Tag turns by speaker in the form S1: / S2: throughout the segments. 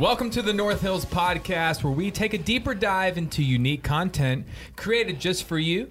S1: Welcome to the North Hills Podcast, where we take a deeper dive into unique content created just for you.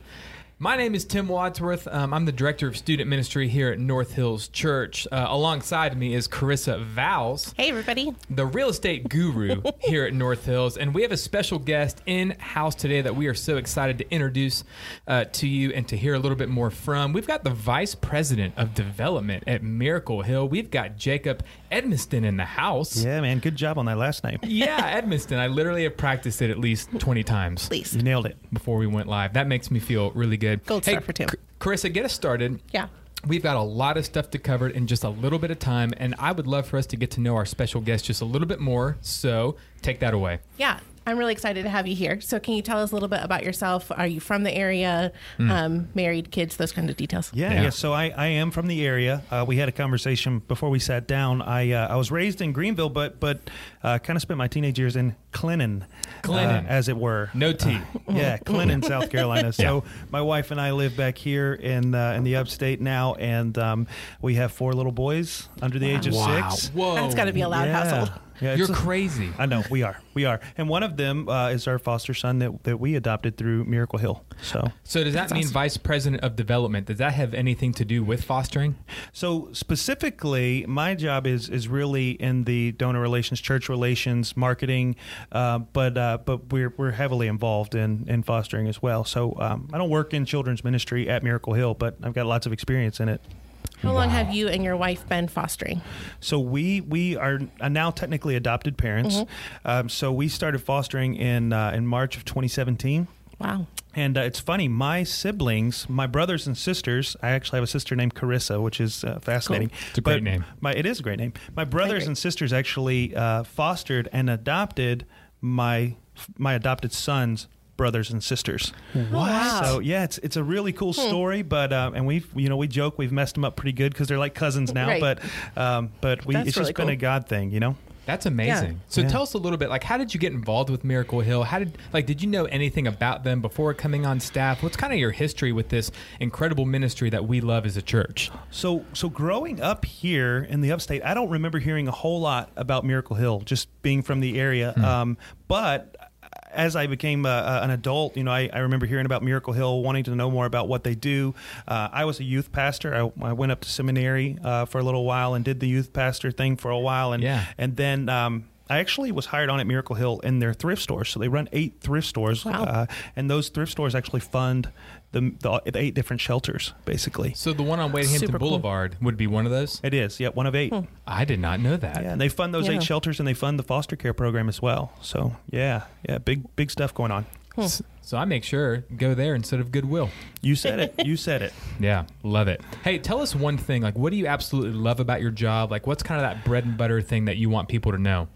S1: My name is Tim Wadsworth. Um, I'm the director of student ministry here at North Hills Church. Uh, alongside me is Carissa Vowles,
S2: Hey, everybody.
S1: the real estate guru here at North Hills. And we have a special guest in house today that we are so excited to introduce uh, to you and to hear a little bit more from. We've got the vice president of development at Miracle Hill. We've got Jacob Edmiston in the house.
S3: Yeah, man. Good job on that last name.
S1: Yeah, Edmiston. I literally have practiced it at least 20 times
S2: Please.
S3: You nailed it.
S1: before we went live. That makes me feel really good.
S2: Gold
S1: hey,
S2: star for Tim.
S1: C- Carissa, get us started.
S2: Yeah.
S1: We've got a lot of stuff to cover in just a little bit of time, and I would love for us to get to know our special guest just a little bit more. So take that away.
S2: Yeah. I'm really excited to have you here. So, can you tell us a little bit about yourself? Are you from the area? Um, married, kids, those kind of details?
S3: Yeah,
S1: Yeah.
S3: yeah. So I, I am from the area. Uh, we had a conversation before we sat down. I uh, I was raised in Greenville, but but uh, kind of spent my teenage years in Clinton,
S1: Clinton.
S3: uh, as it were.
S1: No T.
S3: yeah, Clinton, South Carolina. So my wife and I live back here in uh, in the upstate now, and um, we have four little boys under the age of
S1: wow.
S3: six.
S1: Whoa.
S2: That's got to be a loud
S3: yeah.
S2: household.
S3: Yeah,
S1: You're
S3: a-
S1: crazy.
S3: I know we are, we are, and one of them uh, is our foster son that, that we adopted through Miracle Hill. So,
S1: So does that
S2: That's
S1: mean
S2: awesome.
S1: vice president of development? Does that have anything to do with fostering?
S3: so specifically, my job is is really in the donor relations, church relations, marketing, uh, but uh, but we're we're heavily involved in in fostering as well. So um, I don't work in children's ministry at Miracle Hill, but I've got lots of experience in it.
S2: How long have you and your wife been fostering?
S3: So we we are now technically adopted parents. Um, so we started fostering in uh, in March of 2017.
S2: Wow.
S3: And uh, it's funny, my siblings, my brothers and sisters, I actually have a sister named Carissa, which is uh, fascinating.
S1: It's a great
S3: But
S1: name.
S3: My, it is a great name. My brothers and sisters actually uh, fostered and adopted my my adopted sons brothers and sisters.
S2: Wow.
S3: So yeah, it's it's a really cool story, but uh, and we've you know we joke we've messed them up pretty good because they're like cousins now,
S2: Right.
S3: but um, but we
S2: That's
S3: it's
S2: really
S3: just been a God thing, you know.
S1: That's amazing. So
S3: Yeah.
S1: tell us a little bit like how did you get involved with Miracle Hill? How did like did you know anything about them before coming on staff? What's kind of your history with this incredible ministry that we love as a church?
S3: So, so growing up here in the upstate, I don't remember hearing a whole lot about Miracle Hill, just being from the area. Um, but as I became uh, uh, an adult, you know, I, I remember hearing about Miracle Hill, wanting to know more about what they do. Uh, I was a youth pastor. I, I went up to seminary uh, for a little while and did the youth pastor thing for a while, and
S1: Yeah.
S3: and then. Um, I actually was hired on at Miracle Hill in their thrift stores. So they run eight thrift stores,
S2: Wow.
S3: uh, and those thrift stores actually fund the, the, the eight different shelters, basically.
S1: So the one on Wade-Hampton
S2: Super cool.
S1: Boulevard would be one of those?
S3: It is, yeah, one of eight. Hmm.
S1: I did not know that.
S3: Yeah, and they fund those
S2: Yeah.
S3: eight shelters and they fund the foster care program as well. So yeah, yeah, big big stuff going on. Hmm.
S1: S- So I make sure go there instead of Goodwill.
S3: You said it. You said it.
S1: Yeah, love it. Hey, tell us one thing. Like, what do you absolutely love about your job? Like, what's kind of that bread and butter thing that you want people to know?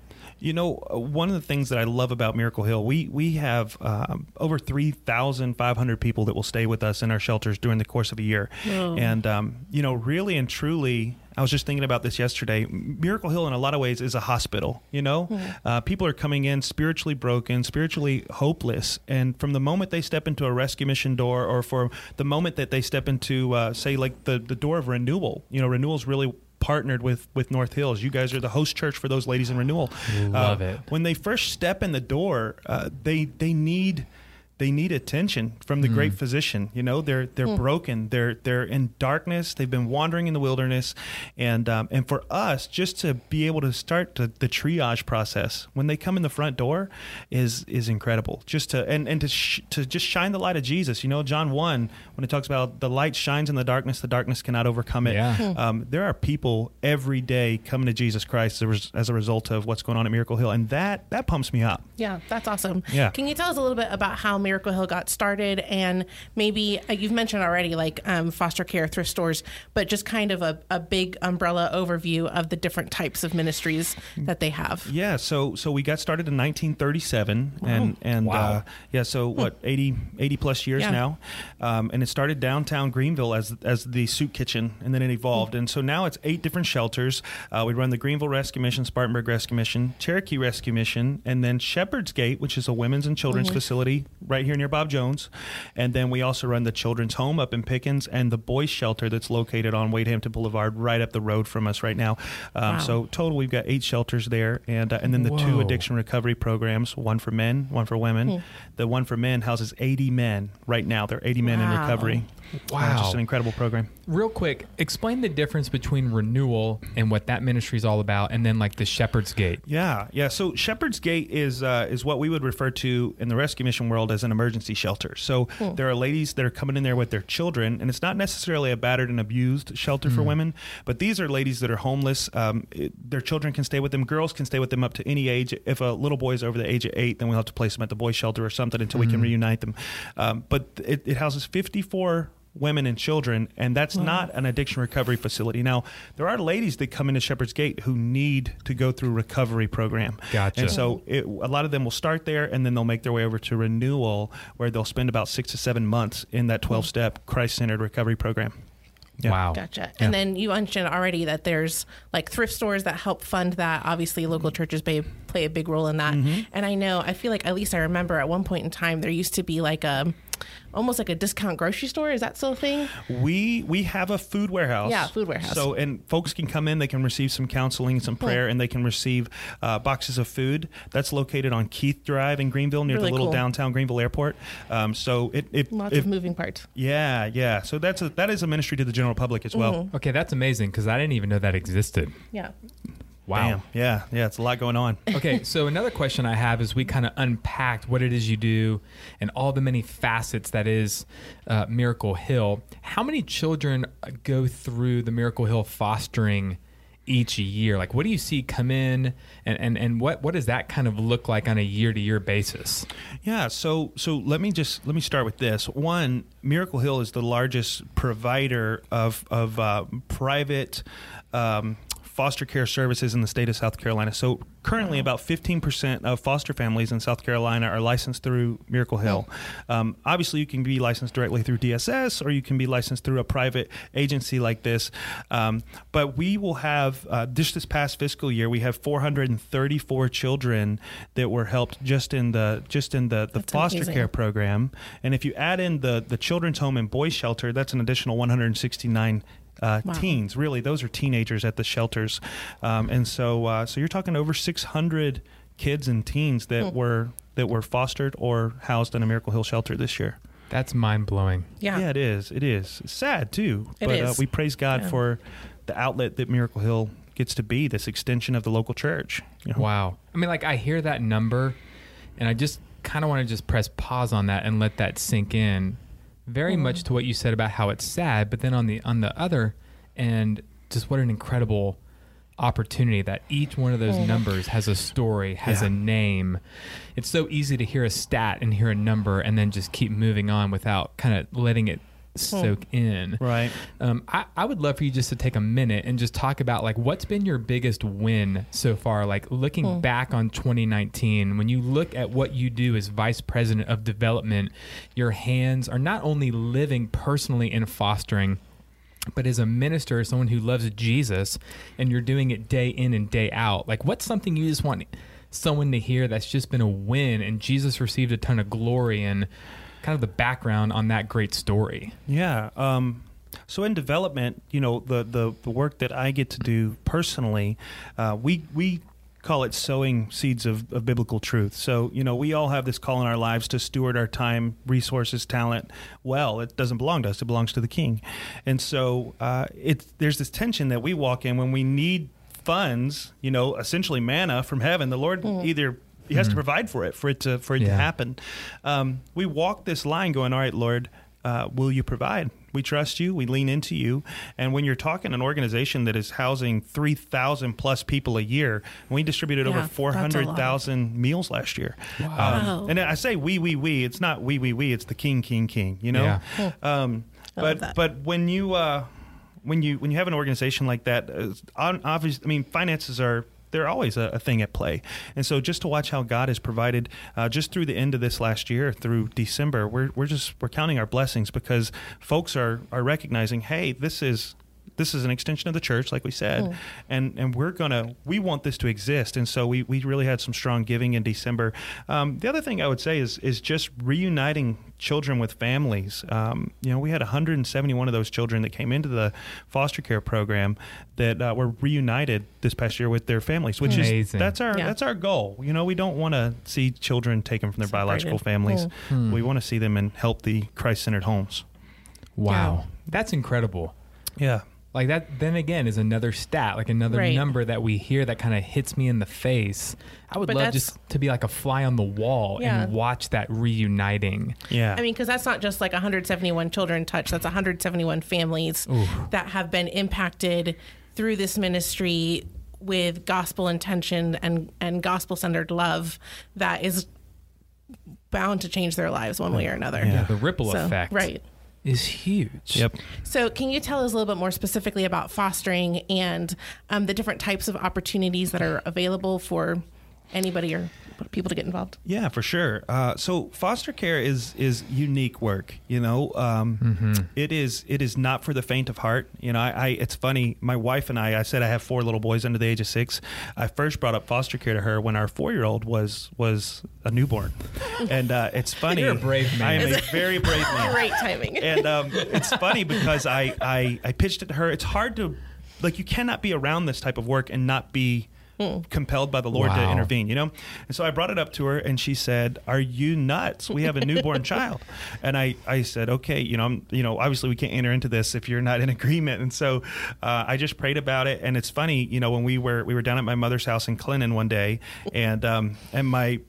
S3: You know, uh, one of the things that I love about Miracle Hill, we we have um, over three thousand five hundred people that will stay with us in our shelters during the course of a year,
S2: Whoa.
S3: and um, you know, really and truly. I was just thinking about this yesterday. Miracle Hill, in a lot of ways, is a hospital. You know, uh, people are coming in spiritually broken, spiritually hopeless, and from the moment they step into a rescue mission door, or for the moment that they step into, uh, say, like the the door of renewal, you know, renewal is really partnered with with North Hills. You guys are the host church for those ladies in renewal.
S1: Love
S3: Uh,
S1: it.
S3: When they first step in the door, uh, they they need they need attention from the great physician. You know, they're they're broken. They're they're in darkness. They've been wandering in the wilderness, and um, and for us just to be able to start the, the triage process when they come in the front door is is incredible. Just to and and to sh- to just shine the light of Jesus. You know, John one when it talks about the light shines in the darkness, the darkness cannot overcome it.
S1: Yeah.
S3: Um, there are people every day coming to Jesus Christ as a, as a result of what's going on at Miracle Hill, and that that pumps me up.
S2: Yeah, that's awesome.
S3: Yeah.
S2: Can you tell us a little bit about how Miracle Hill got started and maybe uh, you've mentioned already like um, foster care, thrift stores, but just kind of a, a big umbrella overview of the different types of ministries that they have.
S3: Yeah, so so we got started in 1937, and and
S1: Wow.
S3: uh, yeah, so what 80, 80 plus years
S2: Yeah.
S3: now, um, and it started downtown Greenville as as the soup kitchen, and then it evolved, and so now it's eight different shelters. Uh, we run the Greenville Rescue Mission, Spartanburg Rescue Mission, Cherokee Rescue Mission, and then Shepherd's Gate, which is a women's and children's facility right here near Bob Jones, and then we also run the children's home up in Pickens and the boys shelter that's located on Wade Hampton Boulevard, right up the road from us right now. Um,
S2: Wow.
S3: So total, we've got eight shelters there, and uh, and then the two addiction recovery programs, one for men, one for women. The one for men houses 80 men right now. There are 80 men in
S2: Wow.
S3: recovery. Uh,
S1: Wow.
S3: just an incredible program.
S1: Real quick, explain the difference between renewal and what that ministry is all about, and then like the Shepherd's Gate.
S3: Yeah, yeah. So Shepherd's Gate is uh, is what we would refer to in the rescue mission world as an emergency shelter. So there are ladies that are coming in there with their children, and it's not necessarily a battered and abused shelter for women, but these are ladies that are homeless. Um, it- their children can stay with them. Girls can stay with them up to any age. If a little boy is over the age of eight, then we'll have to place them at the boys' shelter or something until we can reunite them. Um, but it, it houses fifty four women and children, and that's not an addiction recovery facility. Now, there are ladies that come into Shepherd's Gate who need to go through recovery program.
S1: Gotcha.
S3: And so it, a lot of them will start there, and then they'll make their way over to renewal, where they'll spend about six to seven months in that twelve-step mm-hmm. Christ-centered recovery program. Yeah.
S1: Wow.
S2: Gotcha.
S3: Yeah.
S2: And then you mentioned already that there's like thrift stores that help fund that. Obviously, local mm-hmm. churches play, play a big role in that. Mm-hmm. And I know, I feel like at least I remember at one point in time there used to be like a almost like a discount grocery store. Is that still a thing?
S3: We we have a food warehouse.
S2: Yeah, food warehouse.
S3: So and folks can come in, they can receive some counseling, some prayer, and they can receive uh, boxes of food. That's located on Keith Drive in Greenville, near
S2: Really
S3: the little
S2: cool.
S3: downtown Greenville Airport. Um, so it, it
S2: Lots
S3: if-
S2: of moving parts.
S3: Yeah, yeah. So that's a that is a ministry to the general public as well.
S2: Mm-hmm.
S1: Okay, that's amazing because I didn't even know that existed.
S2: Yeah.
S1: Wow.
S3: Damn. Yeah, yeah. It's a lot going on.
S1: okay, so another question I have is we kind of unpacked what it is you do and all the many facets that is uh, Miracle Hill. How many children go through the Miracle Hill fostering each year? Like, what do you see come in, and and, and what what does that kind of look like on a year to year basis?
S3: Yeah, so so let me just let me start with this. One, Miracle Hill is the largest provider of of uh, private um, foster care services in the state of South Carolina. So currently, about fifteen percent of foster families in South Carolina are licensed through Miracle Hill. Um, obviously, you can be licensed directly through DSS, or you can be licensed through a private agency like this. Um, but we will have uh, just this past fiscal year, we have 434 children that were helped just in the just in the the
S2: That's
S3: foster
S2: amazing.
S3: care program. And if you add in the the children's home and boys shelter, that's an additional 169 uh,
S2: Wow.
S3: teens. Really, those are teenagers at the shelters, um, and so uh, so you're talking over 600 kids and teens that
S2: Hmm.
S3: were that were fostered or housed in a Miracle Hill shelter this year.
S1: That's mind blowing.
S2: Yeah.
S3: it is. It is It's sad too,
S2: It
S3: but Uh, we praise God
S2: Yeah.
S3: for the outlet that Miracle Hill gets to be. This extension of the local church. you know?
S1: Wow. I mean, like I hear that number, and I just kind of want to just press pause on that and let that sink in. Very much mm. to what you said about how it's sad, but then on the on the other and just what an incredible opportunity that each one of those mm. numbers has a story, has
S3: Yeah.
S1: a name. It's so easy to hear a stat and hear a number and then just keep moving on without kind of letting it soak in.
S3: Right.
S1: Um, I, I would love for you just to take a minute and just talk about like what's been your biggest win so far. Like looking back on 2019, when you look at what you do as vice president of development, your hands are not only living personally in fostering, but as a minister, someone who loves Jesus, and you're doing it day in and day out. Like what's something you just want someone to hear that's just been a win, and Jesus received a ton of glory and kind of the background on that great story.
S3: Yeah. Um, so in development, you know, the, the, the work that I get to do personally, uh, we we call it sowing seeds of, of biblical truth. So you know, we all have this call in our lives to steward our time, resources, talent well. It doesn't belong to us; it belongs to the King. And so uh, it's there's this tension that we walk in when we need funds. You know, essentially manna from heaven. The Lord either he has to provide for it for it to for it to happen. Um, we walk this line, going, "All right, Lord, uh, will you provide? We trust you. We lean into you." And when you're talking an organization that is housing three thousand plus people a year, we distributed
S2: Yeah,
S3: over
S2: that's a
S3: four
S2: lot.
S3: hundred thousand meals last year.
S2: Wow.
S3: Um, and I say we, we, we. It's not we, we, we. It's the King, King, King. You know.
S1: Yeah.
S3: Um, but but when you uh, when you when you have an organization like that, uh, on- obvious. I mean, finances are they're always a, a thing at play, and so just to watch how God has provided, uh, just through the end of this last year, through December, we're we're just we're counting our blessings because folks are are recognizing, hey, this is this is an extension of the church, like we said, and and we're gonna we want this to exist, and so we we really had some strong giving in December. Um, the other thing I would say is is just reuniting children with families. Um, you know, we had 171 of those children that came into the foster care program that uh, were reunited this past year with their families, which is that's our
S2: Yeah.
S3: that's our goal. You know, we don't want to see children taken from their
S2: Separated.
S3: biological families.
S1: Hmm.
S3: We want to see them in healthy, Christ-centered homes.
S1: Wow. That's incredible.
S3: Yeah.
S1: Like that, then again, is another stat, like another
S2: Right.
S1: number that we hear that kind of hits me in the face. I would
S2: But
S1: love just to be like a fly on the wall
S2: Yeah.
S1: and watch that reuniting.
S3: Yeah.
S2: I mean, because that's not just like 171 children touched, that's 171 families
S1: Ooh.
S2: that have been impacted through this ministry with gospel intention and, and gospel centered love that is bound to change their lives one way or another.
S3: Yeah.
S1: The ripple
S2: So,
S1: effect
S2: Right.
S1: Is huge.
S3: Yep.
S2: So, can you tell us a little bit more specifically about fostering and um, the different types of opportunities that are available for anybody or people to get involved?
S3: Yeah, for sure. Uh, so foster care is is unique work. You know, um, it is it is not for the faint of heart. You know, I, I it's funny. My wife and I. I said I have four little boys under the age of six. I first brought up foster care to her when our four year old was was a newborn, and uh, it's funny.
S1: You're a brave man.
S3: I am a very brave man.
S2: Great timing.
S3: and um, it's funny because I, I I pitched it to her. It's hard to like you cannot be around this type of work and not be compelled by the Lord to intervene. You know, and so I brought it up to her, and she said, "Are you nuts? We have a newborn child." And I I said, "Okay, you know, I'm you know obviously we can't enter into this if you're not in agreement." And so uh, I just prayed about it, and it's funny, you know, when we were we were down at my mother's house in Clinton one day, and um, and my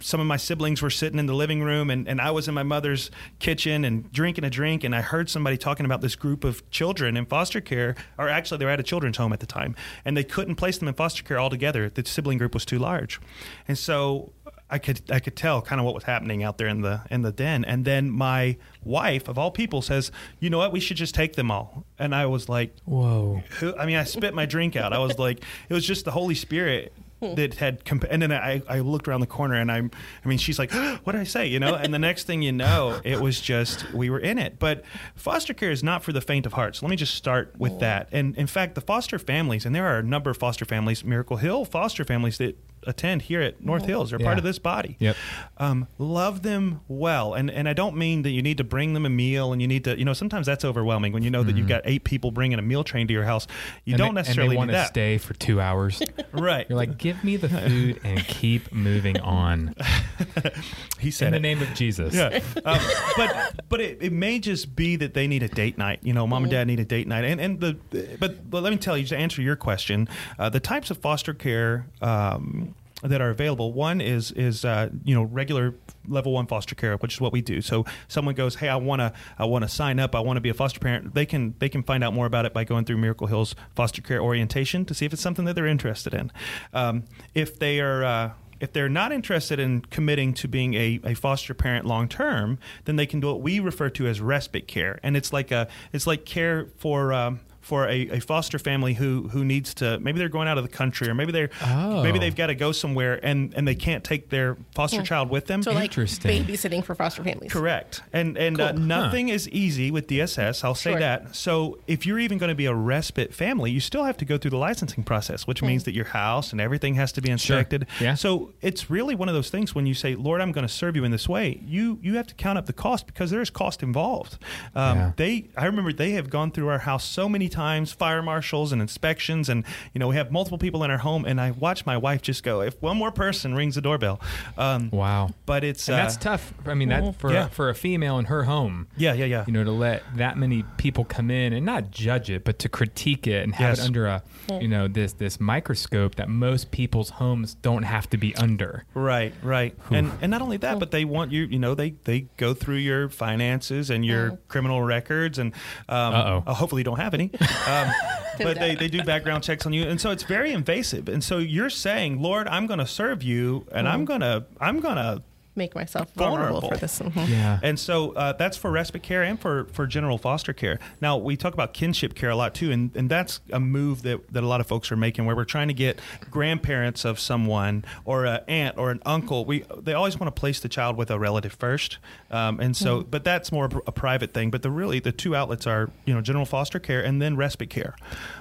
S3: some of my siblings were sitting in the living room and, and I was in my mother's kitchen and drinking a drink and I heard somebody talking about this group of children in foster care or actually they were at a children's home at the time and they couldn't place them in foster care altogether. The sibling group was too large. And so I could I could tell kind of what was happening out there in the in the den. And then my wife of all people says, "You know what? We should just take them all." And I was like,
S1: Whoa.
S3: who, I mean, I spit my drink out. I was like, it was just the Holy Spirit that had, comp- and then I, I looked around the corner and I'm, I mean, she's like, what did I say? You know, and the next thing you know, it was just, we were in it. But foster care is not for the faint of heart. So let me just start with oh. that. And in fact, the foster families, and there are a number of foster families, Miracle Hill foster families that attend here at North Hills. They're part of this body.
S1: Yep.
S3: Um, love them well, and and I don't mean that you need to bring them a meal, and you need to, you know, sometimes that's overwhelming when you know that you've got eight people bringing a meal train to your house. You
S1: And
S3: don't
S1: they,
S3: necessarily
S1: and they
S3: need
S1: want to stay for two hours.
S3: right?
S1: You're like, give me the food and keep moving on
S3: he said,
S1: in
S3: said
S1: the
S3: it.
S1: name of Jesus.
S3: Yeah, um, but but it, it may just be that they need a date night. You know, mom and dad need a date night, and and the but but let me tell you to answer your question, uh, the types of foster care. Um, that are available. One is is uh, you know regular level one foster care, which is what we do. So someone goes, hey, I want to I want to sign up. I want to be a foster parent. They can they can find out more about it by going through Miracle Hills foster care orientation to see if it's something that they're interested in. Um, if they are uh, if they're not interested in committing to being a, a foster parent long term, then they can do what we refer to as respite care, and it's like a it's like care for. Um, for a, a foster family who who needs to maybe they're going out of the country or maybe they're
S1: Oh.
S3: maybe they've got to go somewhere and and they can't take their foster child with them
S2: So, like babysitting for foster families.
S3: Correct. And and uh,
S2: Cool.
S3: nothing is easy with DSS. I'll say
S2: Sure.
S3: that. So if you're even going to be a respite family, you still have to go through the licensing process, which means that your house and everything has to be inspected.
S1: Yeah.
S3: So it's really one of those things when you say, "Lord, I'm going to serve you in this way." You you have to count up the cost because there is cost involved. Um,
S1: Yeah.
S3: They I remember they have gone through our house so many times, fire marshals and inspections, and you know we have multiple people in our home, and I watch my wife just go, "If one more person rings the doorbell." Um,
S1: Wow.
S3: But it's
S1: And that's
S3: uh,
S1: tough. I mean, that for
S3: Yeah.
S1: for a female in her home.
S3: yeah yeah yeah.
S1: You know, to let that many people come in and not judge it, but to critique it and have
S3: Yes.
S1: it under a, you know, this this microscope that most people's homes don't have to be under.
S3: Right, right, and and not only that, but they want you. You know, they they go through your finances and your criminal records, and um, uh, hopefully you don't have any. Um, but they, they do background checks on you, and so it's very invasive. And so you're saying, Lord, I'm going to serve you, and I'm gonna I'm gonna
S2: make myself vulnerable,
S3: Vulnerable.
S2: for this. Mhm.
S1: Yeah.
S3: And so uh, that's for respite care and for, for general foster care. Now, we talk about kinship care a lot too, and, and that's a move that, that a lot of folks are making where we're trying to get grandparents of someone or an aunt or an uncle. We They always want to place the child with a relative first. Um, and so, but that's more a private thing. But the really, the two outlets are, you know, general foster care and then respite care.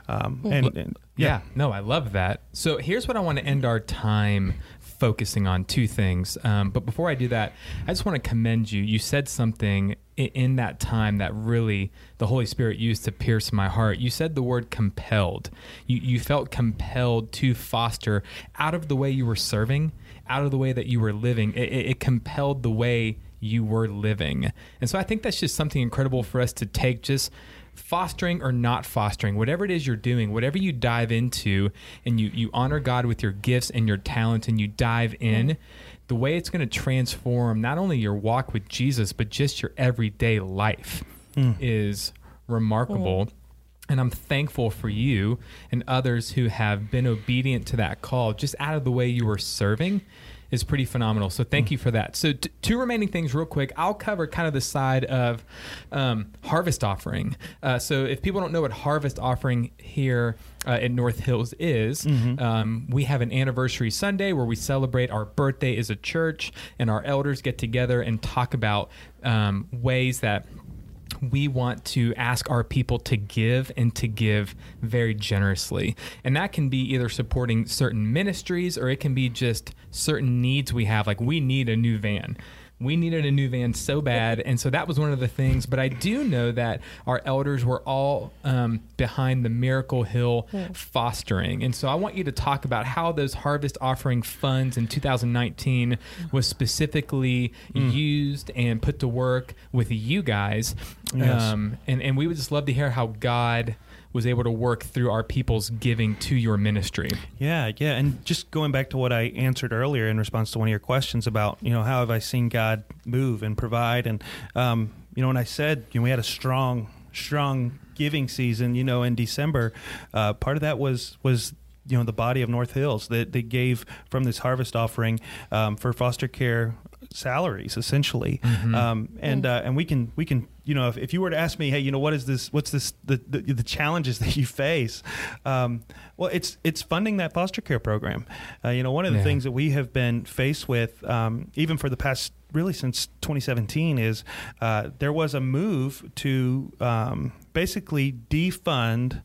S3: Um, and, and
S1: Yeah. no, I love that. So here's what I want to end our time focusing on two things. Um, but before I do that, I just want to commend you. You said something i- in that time that really the Holy Spirit used to pierce my heart. You said the word compelled. You, you felt compelled to foster out of the way you were serving, out of the way that you were living. It, it, it compelled the way you were living. And so I think that's just something incredible for us to take just fostering or not fostering, whatever it is you're doing, whatever you dive into and you, you honor God with your gifts and your talents and you dive in, the way it's going to transform not only your walk with Jesus, but just your everyday life hmm. is remarkable. And I'm thankful for you and others who have been obedient to that call just out of the way you were serving is pretty phenomenal. So thank you for that. So t- two remaining things, real quick. I'll cover kind of the side of um, harvest offering. Uh, so if people don't know what harvest offering here uh, in North Hills is, um, we have an anniversary Sunday where we celebrate our birthday as a church, and our elders get together and talk about um, ways that we want to ask our people to give and to give very generously. And that can be either supporting certain ministries or it can be just certain needs we have. Like, we need a new van. We needed a new van so bad. And so that was one of the things. But I do know that our elders were all um, behind the Miracle Hill fostering. And so I want you to talk about how those harvest offering funds in 2019 was specifically used and put to work with you guys.
S3: Yes.
S1: Um, and, and we would just love to hear how God was able to work through our people's giving to your ministry.
S3: Yeah, yeah, and just going back to what I answered earlier in response to one of your questions about, you know, how have I seen God move and provide, and um, you know, when I said you know, we had a strong, strong giving season, you know, in December, uh, part of that was was you know the body of North Hills that they gave from this harvest offering um, for foster care salaries essentially. Um, and uh, and we can we can you know if, if you were to ask me hey you know what is this what's this the the, the challenges that you face? Um, well it's it's funding that foster care program. Uh, you know one of the
S1: Yeah.
S3: things that we have been faced with um, even for the past really since 2017 is uh, there was a move to um, basically defund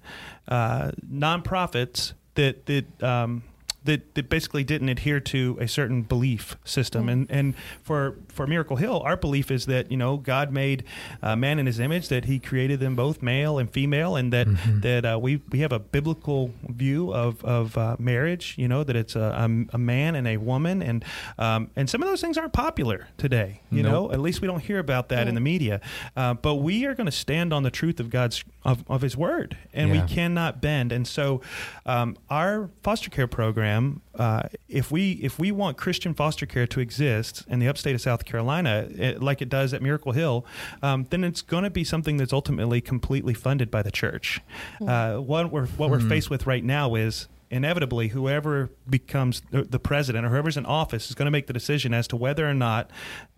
S3: uh, nonprofits that that um, that, that basically didn't adhere to a certain belief system. And and for for Miracle Hill, our belief is that you know God made uh, man in His image, that He created them both male and female, and that that uh, we we have a biblical view of of uh, marriage. You know that it's a, a, a man and a woman, and um, and some of those things aren't popular today. You
S1: Nope.
S3: know, at least we don't hear about that in the media. Uh, but we are going to stand on the truth of God's of, of His Word, and
S1: Yeah.
S3: we cannot bend. And so, um, our foster care program, uh, if we if we want Christian foster care to exist in the upstate of South Carolina, it, like it does at Miracle Hill, um, then it's going to be something that's ultimately completely funded by the church. Uh, what we're what we're faced with right now is inevitably whoever becomes the, the president or whoever's in office is going to make the decision as to whether or not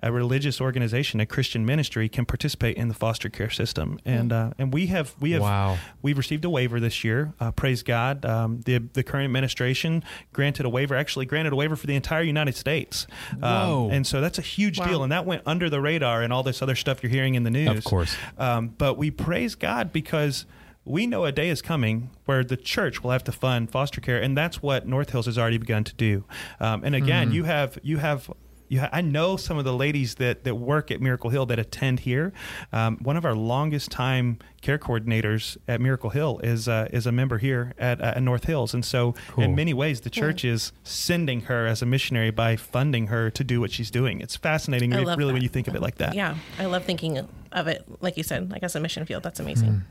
S3: a religious organization a christian ministry can participate in the foster care system. And uh, and we have we have
S1: Wow.
S3: we've received a waiver this year. Uh, praise god. Um, the the current administration granted a waiver actually granted a waiver for the entire united states. Um, and so that's a huge
S2: Wow.
S3: deal and that went under the radar and all this other stuff you're hearing in the news.
S1: Of course.
S3: um, but we praise God because we know a day is coming where the church will have to fund foster care, and that's what North Hills has already begun to do. Um, and again, you have you have. You ha- I know some of the ladies that, that work at Miracle Hill that attend here. Um, one of our longest time care coordinators at Miracle Hill is uh, is a member here at, uh, at North Hills, and so
S1: Cool.
S3: in many ways, the church is sending her as a missionary by funding her to do what she's doing. It's fascinating,
S2: I
S3: re- really, when you think of it like that.
S2: Yeah, I love thinking of it, like you said, like as a mission field. That's amazing.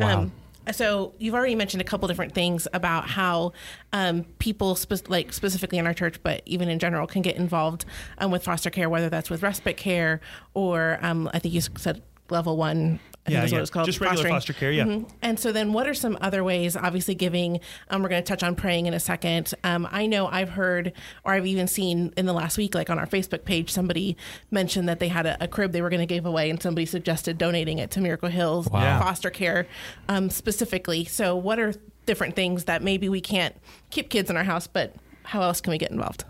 S1: Wow.
S2: so you've already mentioned a couple different things about how um, people, spe- like specifically in our church, but even in general, can get involved um, with foster care, whether that's with respite care or um, I think you said level one I
S3: Yeah,
S2: think that's
S3: yeah.
S2: what it's called.
S3: Just regular
S2: fostering.
S3: foster care, yeah.
S2: Mhm. And so then what are some other ways? Obviously giving, um, we're going to touch on praying in a second. Um, I know I've heard, or I've even seen in the last week, like on our Facebook page, somebody mentioned that they had a, a crib they were going to give away and somebody suggested donating it to Miracle Hills
S1: Wow.
S2: Foster care um, specifically. So what are different things that maybe we can't keep kids in our house, but how else can we get involved?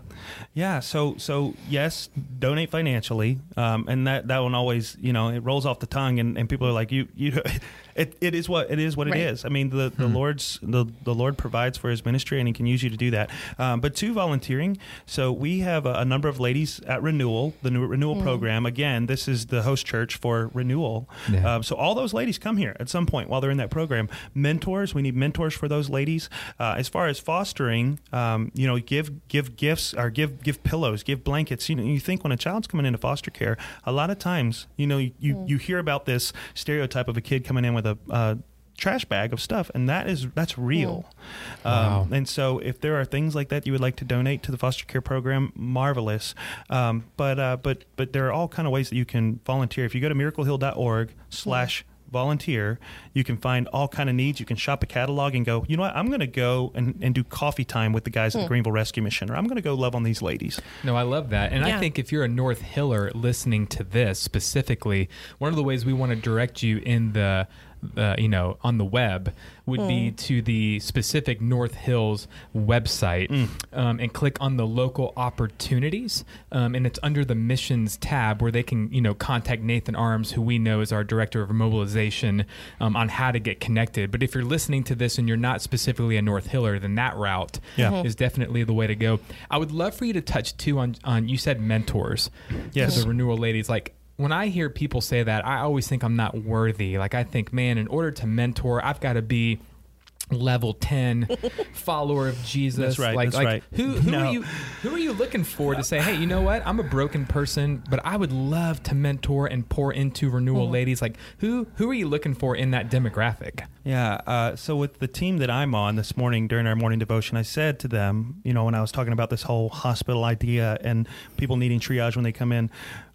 S3: Yeah, so so yes, donate financially, um, and that that one always you know it rolls off the tongue, and, and people are like you you, it, it is what it is what
S2: Right.
S3: it is. I mean the the Lord's the the Lord provides for His ministry, and He can use you to do that. Um, but two volunteering. So we have a, a number of ladies at Renewal, the new Renewal program. Again, this is the host church for Renewal.
S1: Yeah.
S3: Um, so all those ladies come here at some point while they're in that program. Mentors, we need mentors for those ladies. Uh, as far as fostering, um, you know, give give gifts or give give pillows, give blankets. You know, you think when a child's coming into foster care, a lot of times, you know, you you, you hear about this stereotype of a kid coming in with a uh, trash bag of stuff and that is that's real.
S1: Wow.
S3: um, and so if there are things like that you would like to donate to the foster care program marvelous. Um, but uh, but but there are all kind of ways that you can volunteer. If you go to miraclehill.org slash volunteer you can find all kind of needs. You can shop a catalog and go you know what? I'm going to go and, and do coffee time with the guys at the greenville rescue mission or i'm going to go love on these ladies.
S1: No, I love that. And I think if you're a North Hiller listening to this specifically, one of the ways we want to direct you in the uh, you know, on the web would be to the specific North Hills website um, and click on the local opportunities. Um, and it's under the missions tab where they can, you know, contact Nathan Arms, who we know is our director of mobilization, um, on how to get connected. But if you're listening to this and you're not specifically a North Hiller, then that route
S3: Yeah.
S1: is definitely the way to go. I would love for you to touch too on on you said mentors.
S3: Yes.
S1: for the renewal ladies. Like when I hear people say that, I always think I'm not worthy. Like I think, man, in order to mentor, I've got to be level 10 follower of Jesus
S3: That's right,
S1: like,
S3: that's
S1: like
S3: right.
S1: who who
S3: No.
S1: are you who are you looking for to say hey you know what I'm a broken person but I would love to mentor and pour into renewal ladies like who who are you looking for in that demographic
S3: Yeah. Uh, so with the team that I'm on this morning during our morning devotion, I said to them, you know, when I was talking about this whole hospital idea and people needing triage when they come in,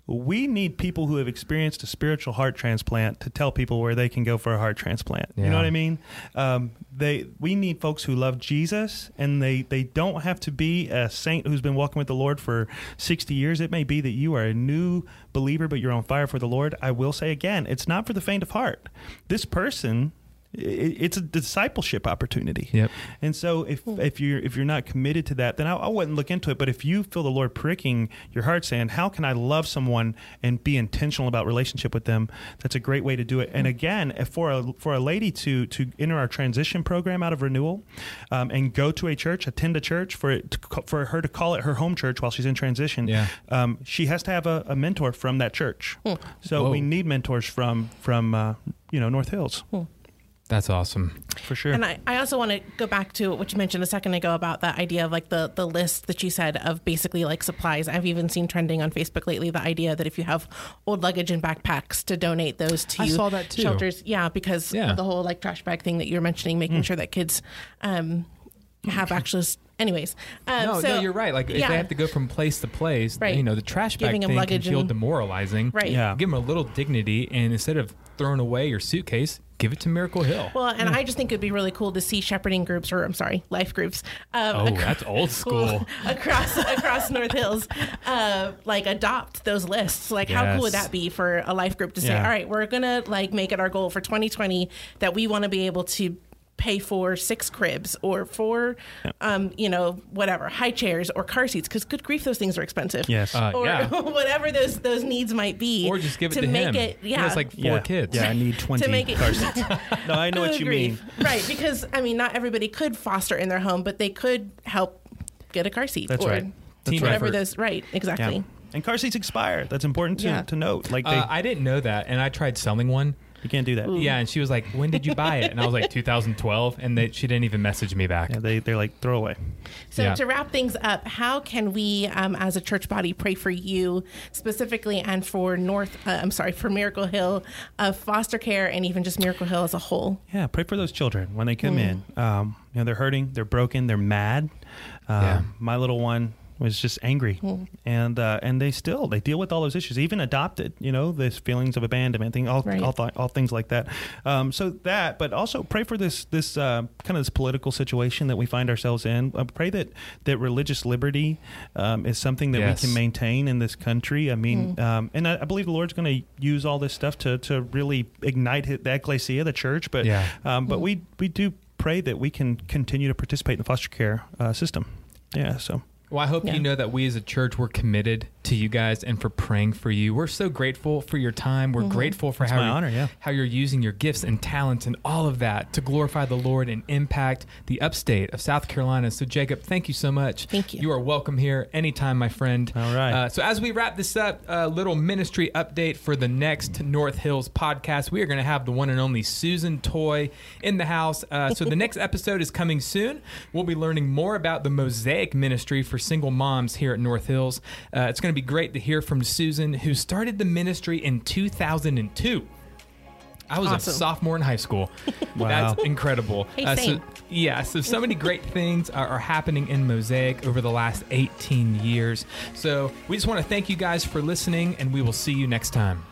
S3: we need people who have experienced a spiritual heart transplant to tell people where they can go for a heart transplant. You know what I mean? Um, they we need folks who love Jesus and they they don't have to be a saint who's been walking with the Lord for 60 years. It may be that you are a new believer but you're on fire for the Lord. I will say again, it's not for the faint of heart. This person it's a discipleship opportunity.
S1: Yep.
S3: And so if if you're if you're not committed to that, then I, I wouldn't look into it. But if you feel the Lord pricking your heart, saying, "How can I love someone and be intentional about relationship with them?" That's a great way to do it. And again, if for a for a lady to to enter our transition program out of renewal, um, and go to a church, attend a church for it to, for her to call it her home church while she's in transition,
S1: Yeah.
S3: um, she has to have a, a mentor from that church. So
S1: Whoa.
S3: we need mentors from from uh, you know North Hills
S1: that's awesome
S3: for sure.
S2: And I, I also want to go back to what you mentioned a second ago about that idea of like the, the list that you said of basically like supplies. I've even seen trending on Facebook lately the idea that if you have old luggage and backpacks to donate those to
S1: I saw that too.
S2: shelters. Yeah, because
S1: Yeah.
S2: of the whole like trash bag thing that you were mentioning, making sure that kids um, have access. Anyways, um,
S1: no,
S2: so,
S1: no, you're right. Like if they have to go from place to place,
S2: Right.
S1: you know, the trash bag
S2: Giving 'em
S1: thing can
S2: luggage
S1: feel
S2: and-
S1: demoralizing.
S2: Right.
S3: Yeah.
S1: Give them a little dignity, and instead of throwing away your suitcase, give it to Miracle Hill.
S2: Well, and I just think it'd be really cool to see shepherding groups, or I'm sorry, life groups. Um,
S1: Oh, that's old school.
S2: across across North Hills, uh, like adopt those lists. Like, how cool would that be for a life group to say,
S3: Yeah.
S2: all right, we're gonna like make it our goal for 2020 that we want to be able to pay for six cribs or for um, you know whatever high chairs or car seats because good grief those things are expensive
S3: Yes.
S1: Uh,
S2: or
S1: yeah.
S2: whatever those those needs might be
S1: or just give it to,
S2: make
S1: him.
S2: it
S1: He
S2: yeah
S1: has like four
S3: yeah.
S1: kids.
S3: Yeah, I need 20
S2: make it-
S3: car seats. No, I know what you
S2: grief.
S3: mean.
S2: Right, because I mean, not everybody could foster in their home, but they could help get a car seat.
S3: That's
S2: or
S3: right. That's
S1: Team
S2: whatever
S1: effort.
S2: those. Right, exactly.
S3: Yeah. And car seats expire. That's important to,
S2: Yeah.
S3: to note. Like they,
S1: Uh, I didn't know that, and I tried selling one.
S3: You can't do that.
S1: Yeah, and she was like, "When did you buy it?" And I was like, "2012," and they, she didn't even message me back.
S3: Yeah, they they're like throwaway.
S2: So
S1: Yeah.
S2: to wrap things up, how can we, um, as a church body, pray for you specifically, and for North? Uh, I'm sorry, for Miracle Hill, uh, foster care, and even just Miracle Hill as a whole.
S3: Yeah, pray for those children when they come
S2: Mm.
S3: in. Um, you know, they're hurting, they're broken, they're mad. Um,
S1: Yeah.
S3: My little one, was just angry, and uh, and they still they deal with all those issues, even adopted. You know, this feelings of abandonment, thing, all
S2: Right.
S3: all, th- all things like that. Um, so that, but also pray for this this uh, kind of this political situation that we find ourselves in. Uh, pray that that religious liberty um, is something that
S1: Yes.
S3: we can maintain in this country. I mean, um, and I, I believe the Lord's going to use all this stuff to to really ignite the ecclesia, the church. But
S1: Yeah.
S3: um, but we we do pray that we can continue to participate in the foster care uh, system. Yeah. So.
S1: Well, I hope
S2: Yeah.
S1: you know that we as a church we're committed to you guys and for praying for you. We're so grateful for your time. We're grateful for how you-
S3: honor, yeah.
S1: how you're using your gifts and talents and all of that to glorify the Lord and impact the upstate of South Carolina. So, Jacob, thank you so much.
S2: Thank you.
S1: You are welcome here anytime, my friend.
S3: All right.
S1: Uh, so, as we wrap this up, a little ministry update for the next North Hills podcast. We are going to have the one and only Susan Toy in the house. Uh, so, the next episode is coming soon. We'll be learning more about the Mosaic Ministry for single moms here at North Hills. Uh, it's going to be great to hear from Susan, who started the ministry in 2002. I was
S2: Awesome.
S1: a sophomore in high school.
S3: Wow.
S1: That's incredible.
S2: Hey,
S1: Uh, so, yeah, so so many great things are, are happening in Mosaic over the last 18 years. So we just want to thank you guys for listening, and we will see you next time.